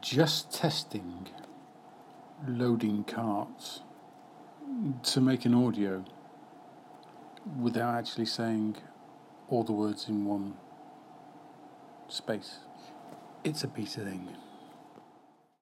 just testing loading carts to make an audio without actually saying all the words in one space. It's a beta thing.